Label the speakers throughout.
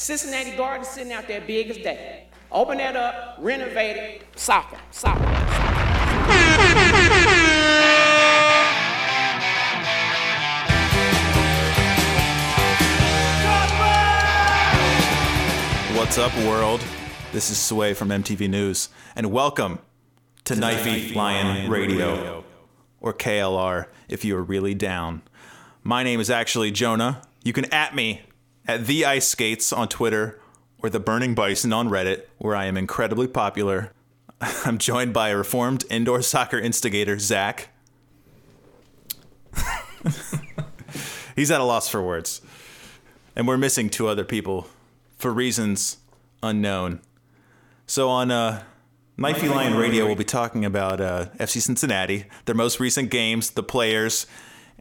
Speaker 1: Cincinnati Gardens sitting out there big as day. Open that up, renovate it, soccer, soccer.
Speaker 2: What's up, world? This is Sway from MTV News, and welcome to Knifey Lion Radio, or KLR if you are really down. My name is actually Jonah. You can at me at the Ice Skates on Twitter or the Burning Bison on Reddit, where I am incredibly popular. I'm joined by a reformed indoor soccer instigator, Zach. He's at a loss for words. And we're missing two other people for reasons unknown. So on uh, Knifey Lion Radio, we'll be talking about uh, FC Cincinnati, their most recent games, the players,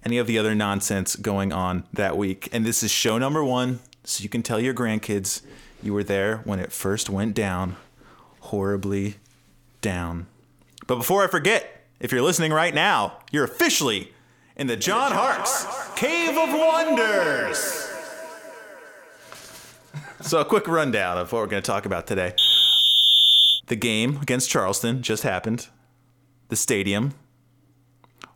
Speaker 2: any of the other nonsense going on that week. And this is show number one, so you can tell your grandkids you were there when it first went down, horribly down. But before I forget, if you're listening right now, you're officially in the John Harkes Cave of Wonders. So, a quick rundown of what we're going to talk about today. The game against Charleston just happened. The stadium.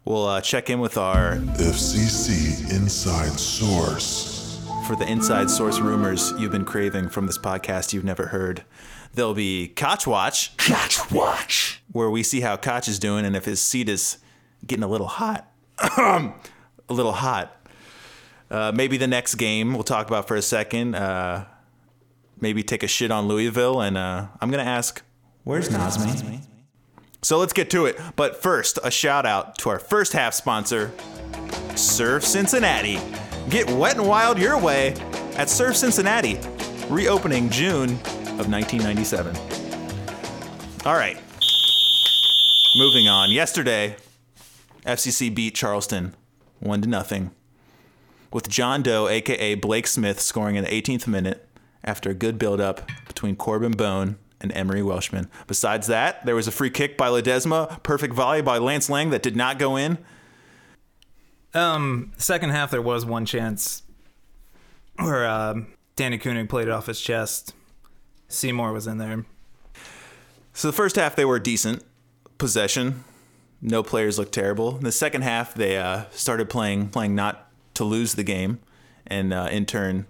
Speaker 2: We'll uh, check in with our
Speaker 3: FCC Inside Source.
Speaker 2: for the inside source rumors you've been craving from this podcast you've never heard. There'll be Koch Watch,
Speaker 3: Catch Watch.
Speaker 2: where we see how Koch is doing and if his seat is getting a little hot. a little hot. Uh, maybe the next game we'll talk about for a second. Uh, maybe take a shit on Louisville, and uh, I'm gonna ask, where's Nazmi? So let's get to it. But first, a shout out to our first half sponsor, Surf Cincinnati. Get wet and wild your way at Surf Cincinnati, reopening June of 1997. All right. Moving on. Yesterday, FCC beat Charleston 1 to nothing with John Doe aka Blake Smith scoring in the 18th minute after a good build-up between Corben Bone and Emery Welshman. Besides that, there was a free kick by Ledesma, perfect volley by Lance Laing that did not go in.
Speaker 4: Um, second half there was one chance where um Danny Koenig played it off his chest. Seymour was in there.
Speaker 2: So the first half they were decent possession. No players looked terrible. In the second half they uh, started playing playing not to lose the game, and uh, in turn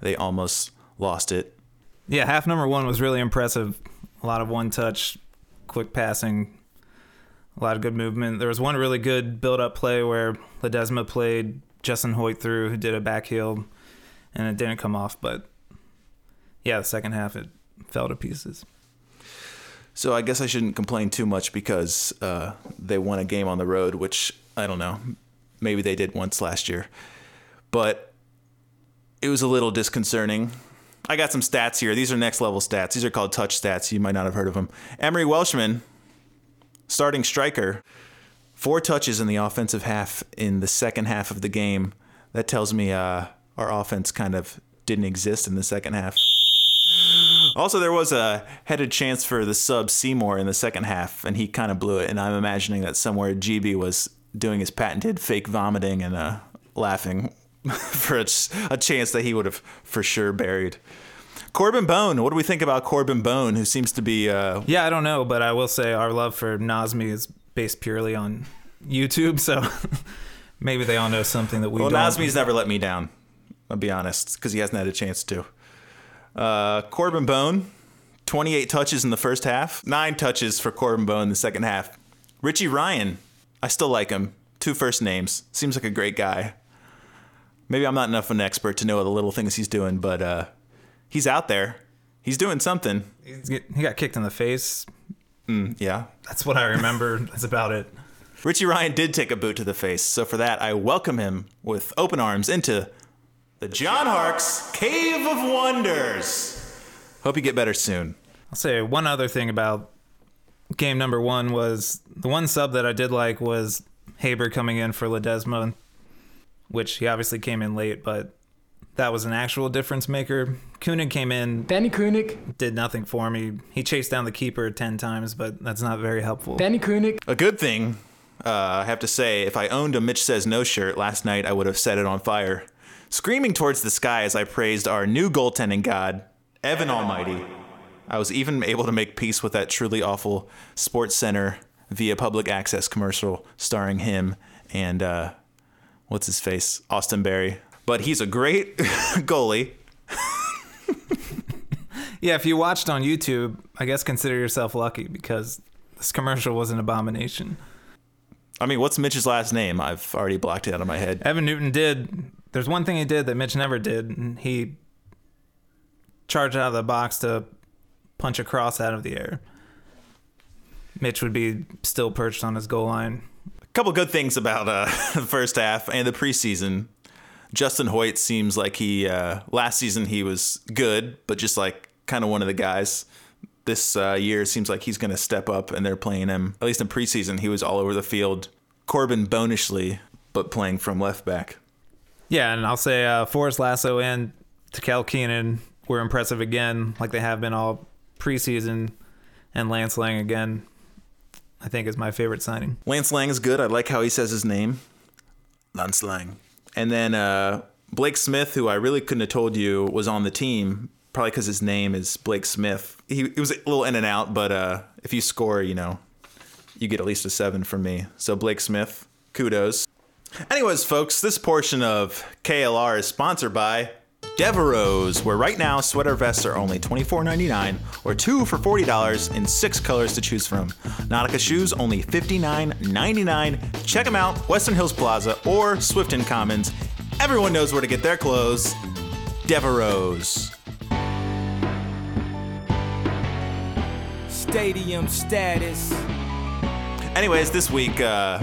Speaker 2: they almost lost it.
Speaker 4: Yeah, half number one was really impressive. A lot of one touch, quick passing, a lot of good movement. There was one really good build up play where Ledesma played Justin Hoyte through, who did a back heel, and it didn't come off. But yeah, the second half it fell to pieces.
Speaker 2: So I guess I shouldn't complain too much because uh, they won a game on the road, which I don't know. Maybe they did once last year, but it was a little disconcerting. I got some stats here. These are next level stats. These are called touch stats. You might not have heard of them. Emery Welshman, starting striker, four touches in the offensive half in the second half of the game. That tells me uh, our offense kind of didn't exist in the second half. Also, there was a headed chance for the sub Seymour in the second half, and he kind of blew it. And I'm imagining that somewhere GB was doing his patented fake vomiting and uh, laughing for a, a chance that he would have for sure buried. Corben Bone, what do we think about Corben Bone, who seems to be uh,
Speaker 4: Yeah, I don't know, but I will say our love for Nazmi is based purely on YouTube, so maybe they all know something that we
Speaker 2: well,
Speaker 4: don't.
Speaker 2: Nazmi's never let me down. I'll be honest, because he hasn't had a chance to. Uh, Corben Bone, 28 touches in the first half, nine touches for Corben Bone in the second half. Richie Ryan, I still like him. Two first names. Seems like a great guy. Maybe I'm not enough of an expert to know the little things he's doing, but uh, he's out there. He's doing something.
Speaker 4: He's get- he got kicked in the face.
Speaker 2: Yeah.
Speaker 4: That's what I remember. That's about it.
Speaker 2: Richie Ryan did take a boot to the face, so for that, I welcome him with open arms into the John Harkes Cave of Wonders. Hope you get better soon.
Speaker 4: I'll say one other thing about game number one was the one sub that I did like was Haber coming in for Ledesma, which he obviously came in late, but that was an actual difference maker. Koenig came in,
Speaker 5: Danny Koenig,
Speaker 4: did nothing for me. He chased down the keeper 10 times, but that's not very helpful.
Speaker 5: Danny Koenig,
Speaker 2: A good thing, uh, I have to say, if I owned a Mitch Says No shirt last night, I would have set it on fire. screaming towards the sky as I praised our new goaltending god, Evan Almighty. I was even able to make peace with that truly awful Sports Center via public access commercial starring him and uh, what's his face, Austin Berry. But he's a great goalie.
Speaker 4: Yeah, if you watched on YouTube, I guess consider yourself lucky because this commercial was an abomination.
Speaker 2: I mean, what's Mitch's last name? I've already blocked it out of my head.
Speaker 4: Evan Newton did. There's one thing he did that Mitch never did, and he charged out of the box to punch a cross out of the air. Mitch would be still perched on his goal line.
Speaker 2: Couple good things about uh, the first half and the preseason. Justin Hoyte seems like he uh, last season he was good, but just like kind of one of the guys. This uh, year seems like he's going to step up, and they're playing him. At least in preseason, he was all over the field. Corbin bonishly, but playing from left back.
Speaker 4: Yeah, and I'll say uh, Forrest Lasso and Dekel Keinan were impressive again, like they have been all preseason. And Lance Laing again, I think is my favorite signing.
Speaker 2: Lance Laing is good. I like how he says his name. Lance Laing. And then uh, Blake Smith, who I really couldn't have told you was on the team, probably because his name is Blake Smith. He, he was a little in and out, but uh, if you score, you know, you get at least a seven from me. So Blake Smith, kudos. Anyways, folks, this portion of KLR is sponsored by Devereaux, where right now sweater vests are only $24.99 or two for $40 in six colors to choose from. Nautica shoes only $59.99. Check them out, Western Hills Plaza or Swifton Commons. Everyone knows where to get their clothes. Devereaux.
Speaker 5: Stadium status.
Speaker 2: Anyways, this week, uh,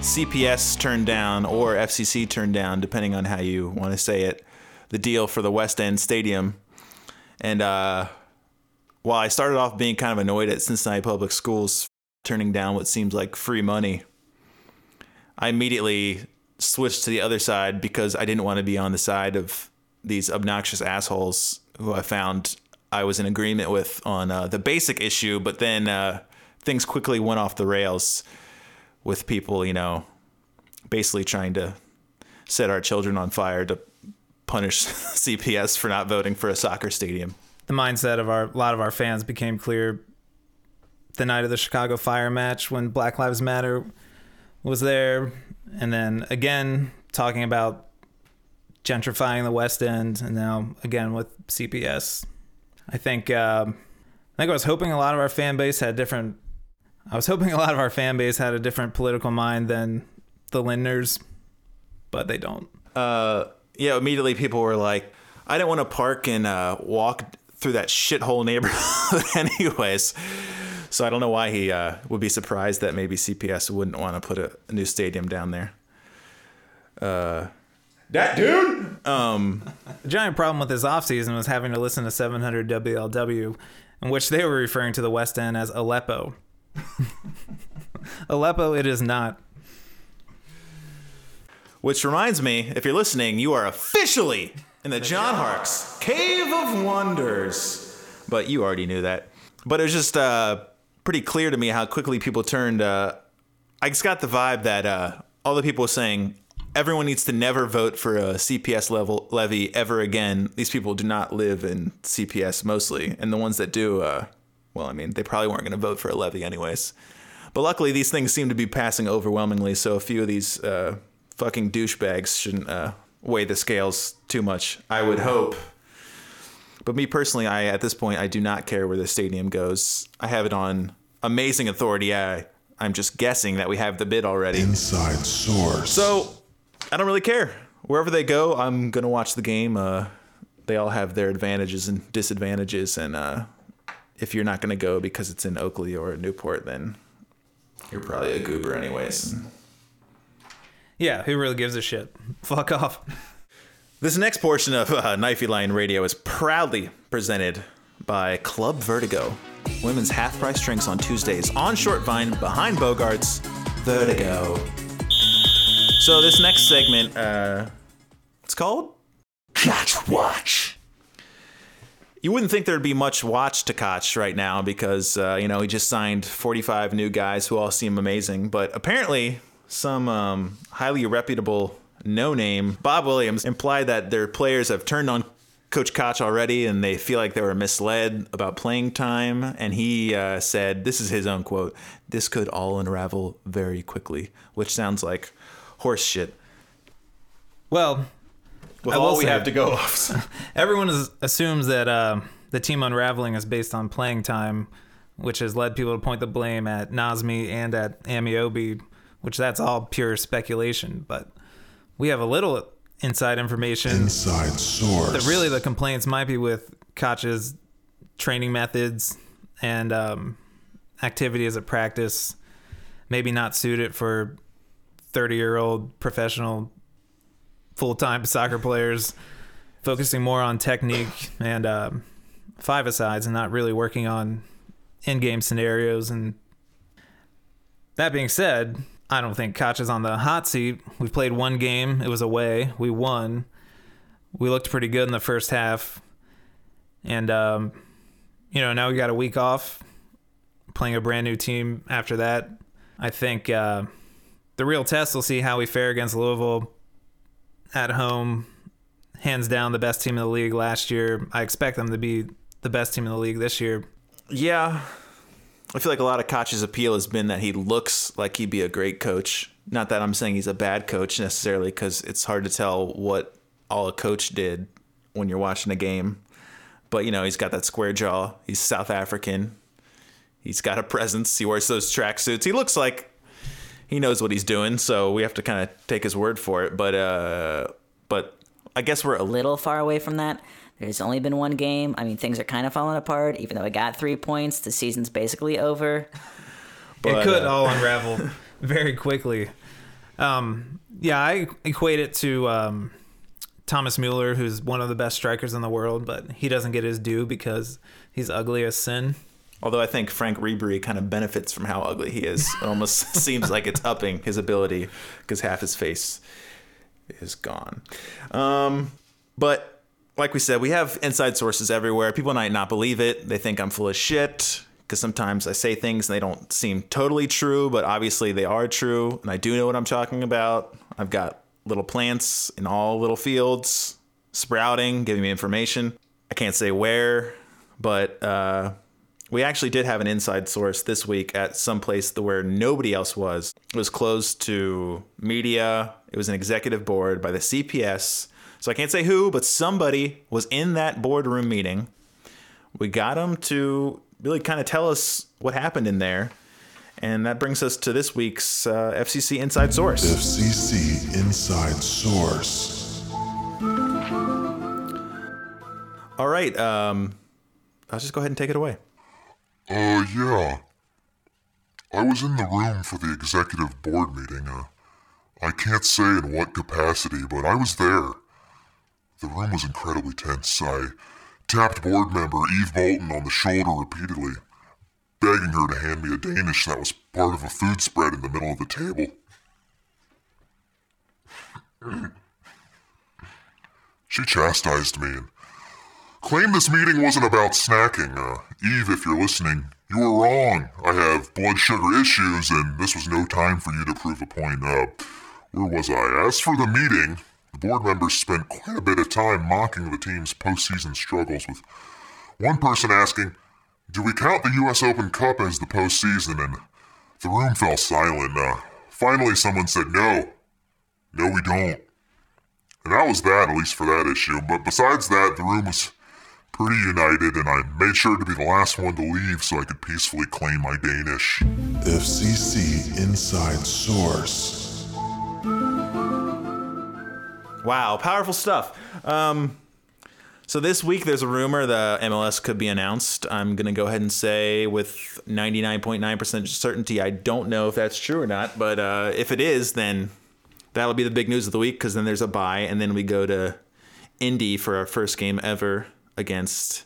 Speaker 2: CPS turned down, or FCC turned down, depending on how you want to say it, the deal for the West End Stadium. And uh, while I started off being kind of annoyed at Cincinnati Public Schools turning down what seems like free money, I immediately switched to the other side because I didn't want to be on the side of these obnoxious assholes who I found I was in agreement with on uh, the basic issue, but then uh, things quickly went off the rails with people, you know, basically trying to set our children on fire to punish CPS for not voting for a soccer stadium.
Speaker 4: The mindset of our a lot of our fans became clear the night of the Chicago Fire match when Black Lives Matter was there, and then again talking about gentrifying the West End, and now again with CPS. I think uh, I think I was hoping a lot of our fan base had different. I was hoping a lot of our fan base had a different political mind than the Lindners, but they don't.
Speaker 2: Uh, yeah, immediately people were like, I don't want to park and uh, walk through that shithole neighborhood anyways. So I don't know why he uh, would be surprised that maybe CPS wouldn't want to put a, a new stadium down there. Uh, that dude? Um,
Speaker 4: The giant problem with his offseason was having to listen to 700 WLW, in which they were referring to the West End as Aleppo. Aleppo, it is not.
Speaker 2: Which reminds me, if you're listening, you are officially in the John Harkes Cave of Wonders. But you already knew that. But it was just uh, pretty clear to me how quickly people turned. Uh, I just got the vibe that uh, all the people were saying everyone needs to never vote for a CPS level levy ever again. These people do not live in CPS mostly, and the ones that do, uh, well, I mean, they probably weren't going to vote for a levy anyways. But luckily, these things seem to be passing overwhelmingly, so a few of these uh, fucking douchebags shouldn't uh, weigh the scales too much. I would hope. But me personally, I at this point I do not care where the stadium goes. I have it on amazing authority. I I'm just guessing that we have the bid already.
Speaker 3: Inside source.
Speaker 2: So I don't really care. Wherever they go, I'm gonna watch the game. Uh, they all have their advantages and disadvantages, and uh, if you're not gonna go because it's in Oakley or Newport, then you're probably a goober anyways.
Speaker 4: Yeah, who really gives a shit? Fuck off.
Speaker 2: This next portion of uh, Knifey Lion Radio is proudly presented by Club Vertigo. Women's half price drinks on Tuesdays on Short Vine behind Bogarts. Vertigo. So this next segment, uh, it's called
Speaker 3: Catch Watch.
Speaker 2: You wouldn't think there'd be much watch to Koch right now because uh, you know he just signed 45 new guys who all seem amazing, but apparently some um, highly reputable No Name. Bob Williams implied that their players have turned on Coach Koch already and they feel like they were misled about playing time. And he uh, said, this is his own quote, this could all unravel very quickly, which sounds like horse shit.
Speaker 4: Well,
Speaker 2: With all we
Speaker 4: say-
Speaker 2: have to go off.
Speaker 4: everyone is, assumes that uh, the team unraveling is based on playing time, which has led people to point the blame at Nazmi and at Amobi, which that's all pure speculation. But we have a little inside information
Speaker 3: Inside source.
Speaker 4: that really the complaints might be with Koch's training methods and um, activities a practice, maybe not suited for 30 year old professional full time soccer players, focusing more on technique and um, five asides and not really working on in game scenarios. And that being said, I don't think Koch is on the hot seat. We played one game, it was away, we won we looked pretty good in the first half. And, um, you know, now we got a week off playing a brand new team after that. I think uh, the real test will see how we fare against Louisville at home. Hands down, the best team in the league last year. I expect them to be the best team in the league this year.
Speaker 2: Yeah. I feel like a lot of Koch's appeal has been that he looks like he'd be a great coach. Not that I'm saying he's a bad coach necessarily, because it's hard to tell what all a coach did when you're watching a game. But, you know, he's got that square jaw. He's South African. He's got a presence. He wears those tracksuits. He looks like he knows what he's doing. So we have to kind of take his word for it. But, uh, but I guess we're a little.
Speaker 6: little far away from that. There's only been one game. I mean, things are kind of falling apart. Even though I got three points, the season's basically over.
Speaker 2: But,
Speaker 4: it could
Speaker 2: uh,
Speaker 4: all unravel very quickly. Um, yeah, I equate it to um, Thomas Mueller, who's one of the best strikers in the world, but he doesn't get his due because he's ugly as sin.
Speaker 2: Although I think Franck Ribéry kind of benefits from how ugly he is. It almost seems like it's upping his ability because half his face is gone. Um, but like we said, we have inside sources everywhere. People might not believe it. They think I'm full of shit because sometimes I say things and they don't seem totally true, but obviously they are true. And I do know what I'm talking about. I've got little plants in all little fields sprouting, giving me information. I can't say where, but uh, we actually did have an inside source this week at some place where nobody else was. It was closed to media. It was an executive board by the CPS. So I can't say who, but somebody was in that boardroom meeting. We got them to really kind of tell us what happened in there. And that brings us to this week's uh, FCC Inside Source.
Speaker 3: FCC Inside Source.
Speaker 2: All right. Um, I'll just go ahead and take it away.
Speaker 3: Uh, yeah. I was in the room for the executive board meeting. Uh, I can't say in what capacity, but I was there. The room was incredibly tense. I tapped board member Eve Bolton on the shoulder repeatedly, begging her to hand me a Danish that was part of a food spread in the middle of the table. she chastised me and claimed this meeting wasn't about snacking. Uh, Eve, if you're listening, you were wrong. I have blood sugar issues, and this was no time for you to prove a point. Uh, where was I? As for the meeting, board members spent quite a bit of time mocking the team's postseason struggles, with one person asking, Do we count the U.S. Open Cup as the postseason? And the room fell silent. Uh, finally, someone said, No. No, we don't. And that was that, at least for that issue. But besides that, the room was pretty united, and I made sure to be the last one to leave so I could peacefully claim my Danish.
Speaker 7: FCC Inside Source.
Speaker 2: Wow, powerful stuff. Um, so this week there's a rumor the MLS could be announced. I'm gonna go ahead and say with 99.9% certainty I don't know if that's true or not, but uh, if it is, then that'll be the big news of the week because then there's a bye and then we go to Indy for our first game ever against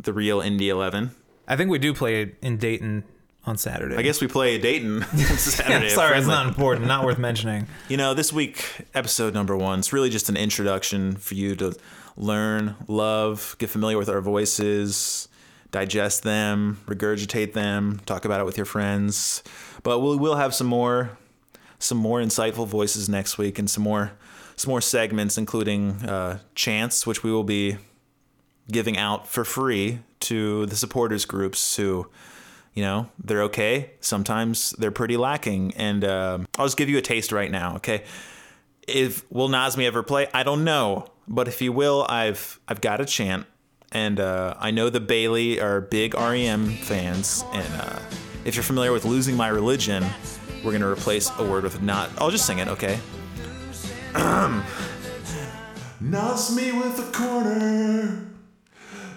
Speaker 2: the real Indy 11.
Speaker 4: I think we do play in Dayton on Saturday.
Speaker 2: I guess we play Dayton Saturday.
Speaker 4: Yeah, sorry, it's not important, not worth mentioning.
Speaker 2: You know, this week, episode number one, it's really just an introduction for you to learn, love, get familiar with our voices, digest them, regurgitate them, talk about it with your friends. But we'll, we'll have some more, some more insightful voices next week and some more some more segments, including uh, chants, which we will be giving out for free to the supporters groups who, you know, they're okay. Sometimes they're pretty lacking. And um I'll just give you a taste right now, okay? If will Nazmi ever play? I don't know, but if he will, I've I've got a chant, and uh, I know the Bailey are big REM fans, and uh, if you're familiar with "Losing My Religion," we're gonna replace a word with "not." I'll just sing it, okay?
Speaker 7: Nos me with a corner.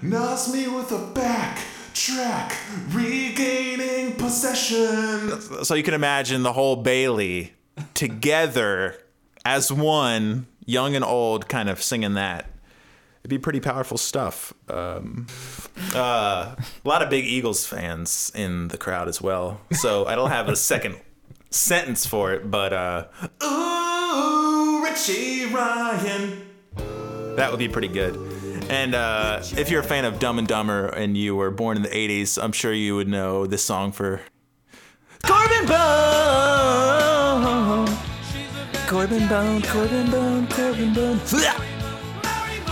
Speaker 7: Nos me with a back track. Regaining possession.
Speaker 2: So you can imagine the whole Bailey together as one, young and old, kind of singing that. It'd be pretty powerful stuff. Um, uh, a lot of big Eagles fans in the crowd as well. So I don't have a second sentence for it, but uh, ooh, Richie Ryan. That would be pretty good. And uh, if you're a fan of Dumb and Dumber and you were born in the 80s, I'm sure you would know this song for Corben Bone. Corben Bone, Corben Bone, Corben Bone.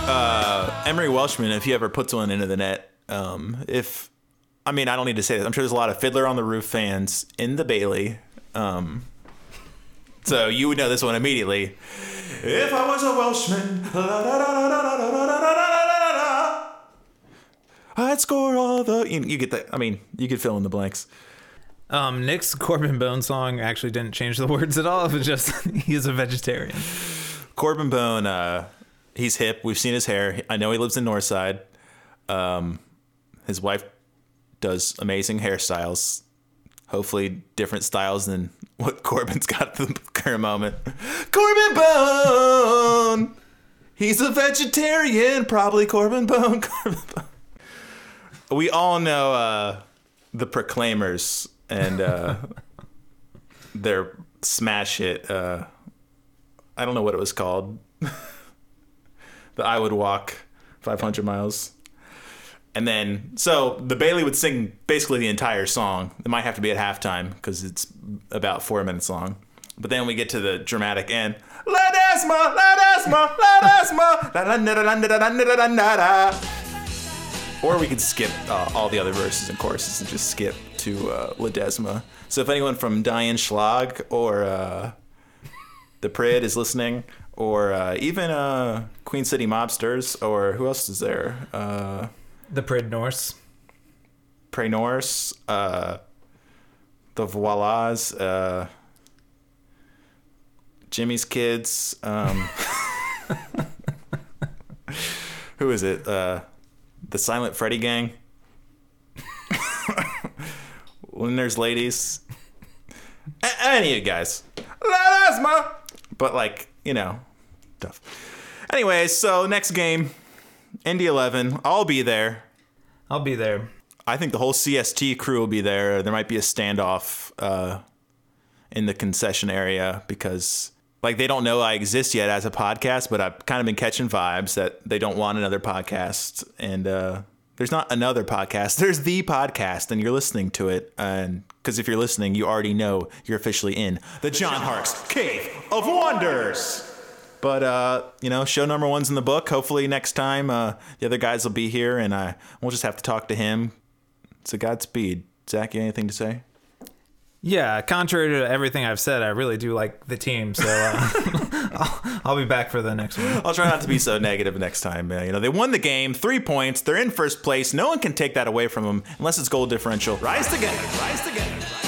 Speaker 2: Uh, Emery Welshman, if he ever puts one into the net, um, if I mean, I don't need to say this. I'm sure there's a lot of Fiddler on the Roof fans in the Bailey. Um, so you would know this one immediately. If I was a Welshman, la, la, la, la, I'd score all the. You, you get that. I mean, you could fill in the blanks.
Speaker 4: Um, Nick's Corben Bone song actually didn't change the words at all. It was just he's a vegetarian.
Speaker 2: Corben Bone, uh, he's hip. We've seen his hair. I know he lives in Northside. Um, his wife does amazing hairstyles. Hopefully, different styles than what Corben's got at the current moment. Corben Bone! He's a vegetarian. Probably Corben Bone. Corben Bone. We all know uh, the Proclaimers and uh, their smash hit. Uh, I don't know what it was called. the I Would Walk 500 Miles. And then, so the Bailey would sing basically the entire song. It might have to be at halftime because it's about four minutes long. But then we get to the dramatic end. Ledesma, Ledesma, Ledesma, la la la la la la la la la la. Or we could skip uh, all the other verses and choruses and just skip to uh, Ledesma. So if anyone from Diane Schlag or uh, the Prid is listening, or uh, even uh, Queen City Mobsters, or who else is there? Uh,
Speaker 4: The Prid Norse.
Speaker 2: Prey Norse, uh, the Voilas, uh, Jimmy's Kids. Um, who is it? Uh, the Silent Freddy Gang. when there's ladies. A- any of you guys. Lasma! But, like, you know, stuff. Anyways, so next game, Indy 11. I'll be there.
Speaker 4: I'll be there.
Speaker 2: I think the whole CST crew will be there. There might be a standoff uh, in the concession area because, like, they don't know I exist yet as a podcast, but I've kind of been catching vibes that they don't want another podcast. And uh, there's not another podcast, there's the podcast, and you're listening to it. And because if you're listening, you already know you're officially in the John Harkes Cave of Wonders. But uh, you know, show number one's in the book. Hopefully next time uh, the other guys will be here, and I we'll just have to talk to him. So Godspeed, Zach. You anything to say?
Speaker 4: Yeah, contrary to everything I've said, I really do like the team. So uh, I'll, I'll be back for the next one.
Speaker 2: I'll try not to be so negative next time. Uh, you know, they won the game, three points. They're in first place. No one can take that away from them unless it's goal differential. Rise together. Rise together.